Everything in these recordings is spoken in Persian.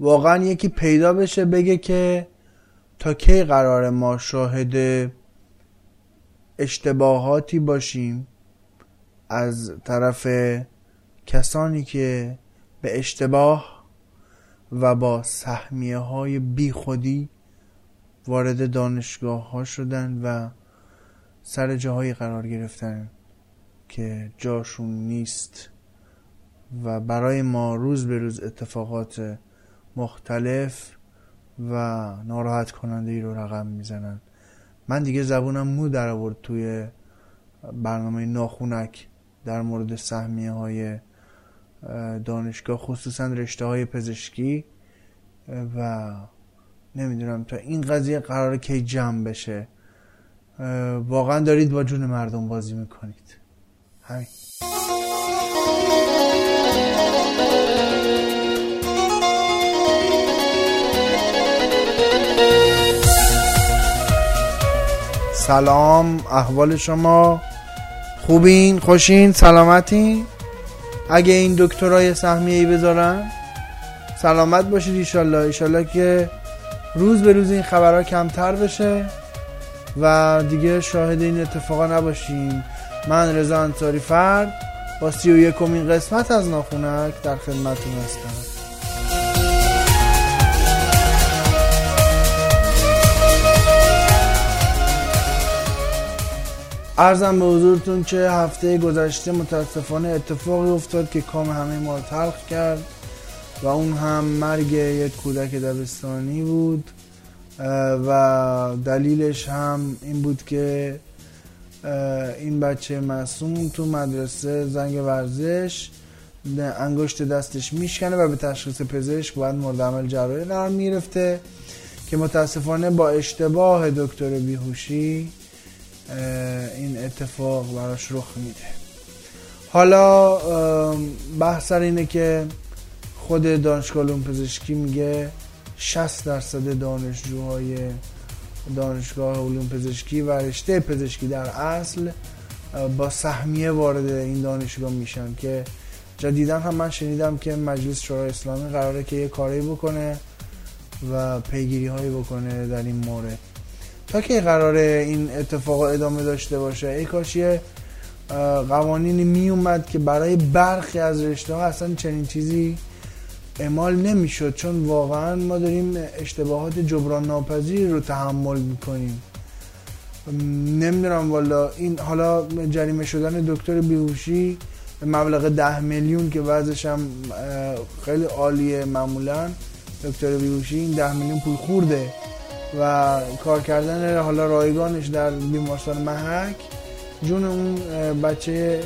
واقعا یکی پیدا بشه بگه که تا کی قرار ما شاهد اشتباهاتی باشیم از طرف کسانی که به اشتباه و با سهمیه های بی خودی وارد دانشگاه ها شدن و سر جاهایی قرار گرفتن که جاشون نیست و برای ما روز به روز اتفاقات مختلف و ناراحت کننده ای رو رقم می‌زنن. من دیگه زبونم مو در آورد توی برنامه ناخونک در مورد سهمیه های دانشگاه خصوصا رشته های پزشکی. و نمی‌دونم تا این قضیه قرار کی جمع بشه. واقعا دارید با جون مردم بازی می‌کنید. همین. سلام احوال شما خوبین خوشین سلامتین؟ اگه این دکترای سهمیه ای بذارن؟ سلامت باشید ایشالله. ایشالله که روز به روز این خبرها کمتر بشه و دیگه شاهد این اتفاقا نباشیم من رضا انصاری فرد با سی و یکمین قسمت از ناخونک در خدمتتون هستم. ارزم به حضورتون که هفته گذشته متاسفانه اتفاقی افتاد که کام همه ما تلخ کرد و اون هم مرگ یک کودک دبستانی بود و دلیلش هم این بود که این بچه معصوم تو مدرسه زنگ ورزش انگشت دستش میشکنه و به تشخیص پزشک باید مورد عمل جراحی قرار می‌رفته که متاسفانه با اشتباه دکتر بیهوشی این اتفاق براش رخ میده. حالا بحث اینه که خود دانشگاه علوم پزشکی میگه 60 درصد دانشجوهای دانشگاه علوم پزشکی و رشته پزشکی در اصل با سهمیه وارد این دانشگاه میشن که جدیدا هم من شنیدم که مجلس شورای اسلامی قراره که یه کاری بکنه و پیگیری هایی بکنه در این مورد. تا که قراره این اتفاق ادامه داشته باشه. ای کاش یه قوانینی می اومد که برای برخی از رشته ها اصلا چنین چیزی اعمال نمی‌شد. چون واقعا ما داریم اشتباهات جبران ناپذیر رو تحمل می‌کنیم. نمی‌دونم والا این حالا جریمه شدن دکتر بیهوشی مبلغ ده میلیون که وضعش هم خیلی عالیه معمولا. دکتر بیهوشی این ده میلیون پول خورده. و کار کردن حالا رایگانش در بیمارستان محک جون اون بچه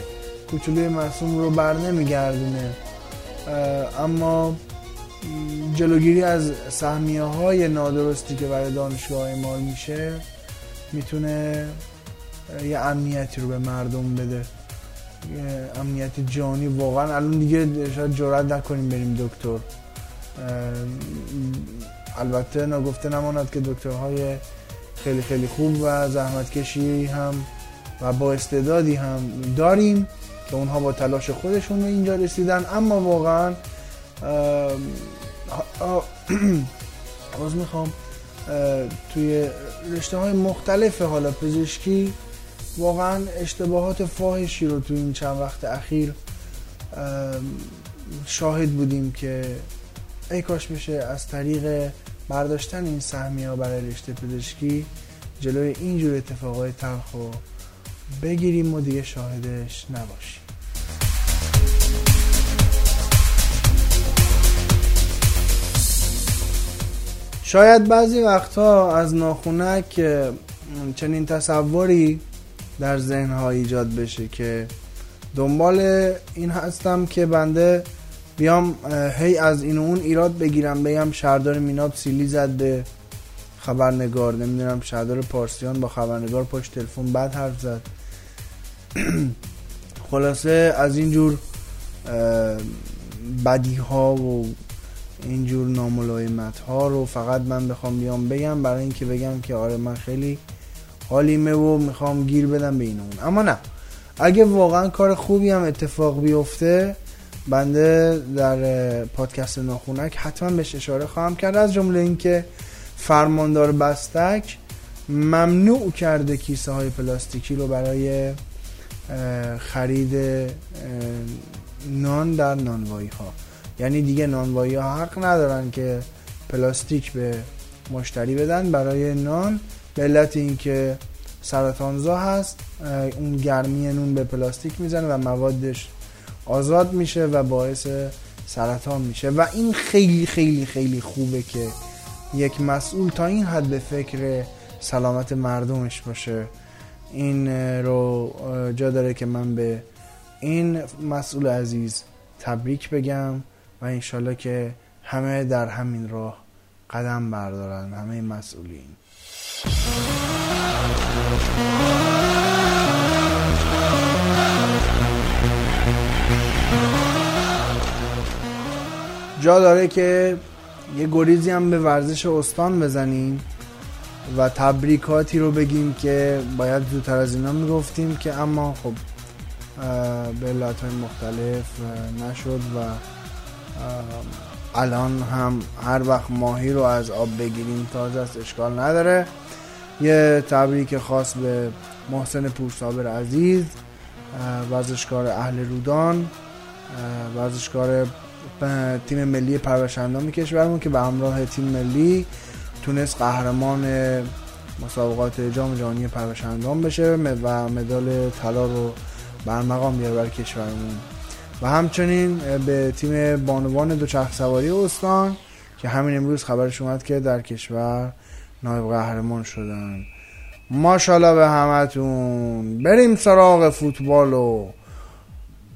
کوچولوی معصوم رو بر نمیگردونه. اما جلوگیری از سهمیه های نادرستی که برای دانشگاه اعمال میشه می‌تونه یه امنیتی رو به مردم بده. امنیت جانی واقعا. الان دیگه شاید جرات نکنیم بریم دکتر. البته نگفته نماند که دکترهای خیلی خیلی خوب و زحمتکشی هم و با استعدادی هم داریم که اونها با تلاش خودشون به اینجا رسیدن. اما واقعا از می‌خوام توی رشته های مختلف حالا پزشکی واقعا اشتباهات فاحشی رو توی این چند وقت اخیر شاهد بودیم که ای کاش بشه از طریق برداشتن این سهمی ها برای رشته پزشکی جلوی اینجور اتفاقای تلخ رو بگیریم و دیگه شاهدش نباشیم. شاید بعضی وقتها از ناخونک چنین تصوری در ذهنها ایجاد بشه که دنبال این هستم که بنده بیام هی از این و اون ایراد بگیرم بگم شهردار میناب سیلی زد به خبرنگار نمی‌دونم شهردار پارسیان با خبرنگار پشت تلفن بعد حرف زد. خلاصه از اینجور بدی ها و اینجور ناملایمت ها رو فقط من بخوام بیام بگم برای اینکه بگم که آره من خیلی حالیمه و می‌خوام گیر بدم به این اون. اما نه. اگه واقعا کار خوبی هم اتفاق بیفته بنده در پادکست ناخونک حتما بهش اشاره خواهم کرد. از جمله اینکه فرماندار بستک ممنوع کرده کیسه های پلاستیکی رو برای خرید نان در نانوایی ها یعنی دیگه نانوایی ها حق ندارن که پلاستیک به مشتری بدن. برای نان به علت اینکه سرطانزا هست اون گرمی نون به پلاستیک می‌زنه و موادش آزاد میشه و باعث سرطان میشه. و این خیلی خیلی خیلی خوبه که یک مسئول تا این حد به فکر سلامت مردمش باشه. این رو جا داره که من به این مسئول عزیز تبریک بگم و انشالله که همه در همین راه قدم بردارن همه مسئولین. جا داره که یه گریزی هم به ورزش استان بزنیم و تبریکاتی رو بگیم که باید زودتر از اینا می‌گفتیم که اما خب به علت مختلف نشد و الان هم هر وقت ماهی رو از آب بگیریم تازه است اشکال نداره. یه تبریک خاص به محسن پورصابر عزیز ورزشکار اهل رودان ورزشکار تیم ملی پرورشندان کشورمون که به همراه تیم ملی تونست قهرمان مسابقات جام جهانی پرورشندان بشه و مدال طلا رو برمقام بیاره برای کشورمون. و همچنین به تیم بانوان دوچرخ سواری استان که همین امروز خبرش اومد که در کشور نایب قهرمان شدن. ماشاءالله به همتون. بریم سراغ فوتبال و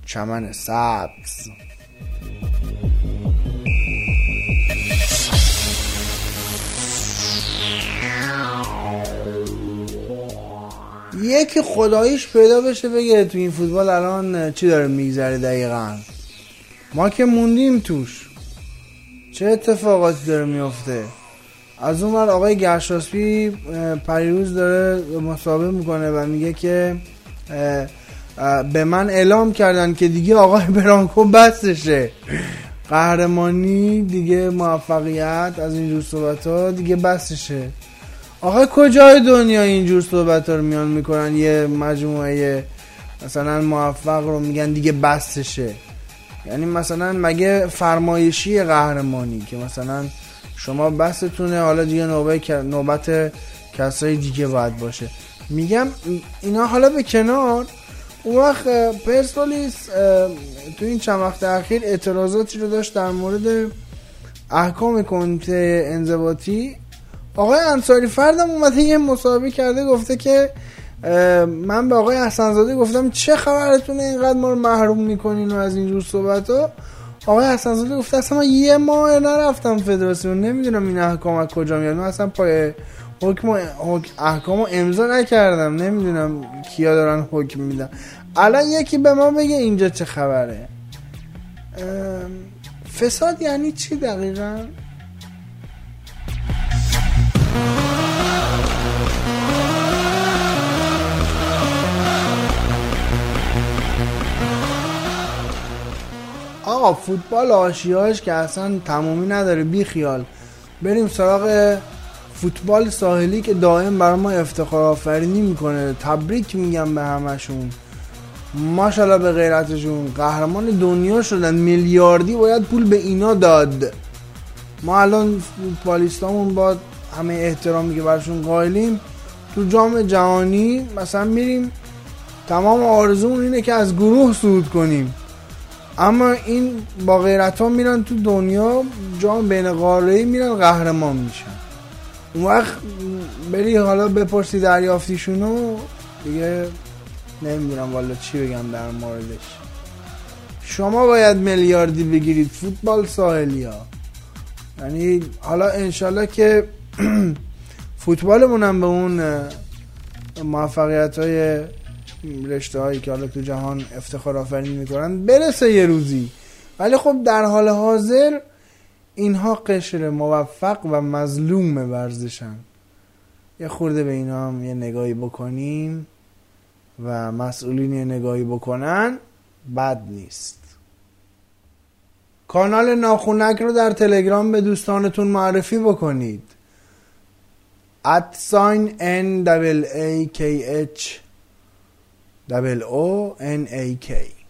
چمن سبز. یکی خداییش پیدا بشه بگه تو این فوتبال الان چی داره میگذره دقیقا؟ ما که موندیم توش. چه اتفاقاتی داره میفته از اون من آقای گرشاسپی پریروز داره مصابه می‌کنه و میگه که به من اعلام کردن که دیگه آقای برانکو بستشه. قهرمانی دیگه موفقیت از اینجور صحبت ها دیگه بستشه. آقا کجای دنیا اینجور صحبت رو میان می‌کنن؟ یه مجموعه مثلا موفق رو میگن دیگه بستشه یعنی مثلا مگه فرمایشی قهرمانی که مثلا شما بستتونه حالا دیگه نوبت, نوبت کسای دیگه باید باشه. میگم اینا حالا به کنار اون وقت پرسپولیس تو این چند وقت اخیر اعتراضاتی رو داشت در مورد احکام کمیته انضباطی. آقای انصاری فردم اومده یه مصاحبه کرده گفته که من به آقای حسنزاده گفتم چه خبرتونه اینقدر ما رو محروم می‌کنین و از اینجور صحبت ها آقای حسنزاده گفته اصلا یه ماه نرفتم فدراسیون نمی‌دونم این احکام از کجا میاد. من اصلا پای حکم احکام رو امضا نکردم نمی‌دونم کیا دارن حکم میدن. الان یکی به ما بگه اینجا چه خبره. فساد یعنی چی دقیقا؟ آقا فوتبال آشیاش که اصلا تمومی نداره بی خیال. بریم سراغ فوتبال ساحلی که دائم برای ما افتخار آفرینی می‌کنه. تبریک میگم به همشون ماشاءالله به غیرتشون. قهرمان دنیا شدن. میلیاردی باید پول به اینا داد. ما الان فوتبالیستامون با همه احترامی که برشون قائلیم تو جام جهانی مثلا میریم. تمام آرزومون اینه که از گروه صعود کنیم. اما این با غیرت ها میرن تو دنیا جام بین قاره میرن قهرمان میشن. اون وقت بری حالا بپرسی دریافتیشونو دیگه نمی‌دونم والا چی بگم در موردش. شما باید میلیاردی بگیرید فوتبال ساحلی ها یعنی حالا انشالله که فوتبالمون هم به اون موفقیت های رشته هایی که حالا تو جهان افتخار آفرینی می‌کنن برسه یه روزی. ولی خب در حال حاضر اینها قشر موفق و مظلوم ورزشن. یه خورده به اینا هم یه نگاهی بکنیم و مسئولین یه نگاهی بکنن بد نیست. کانال ناخونک رو در تلگرام به دوستانتون معرفی بکنید. at sign double O N A K.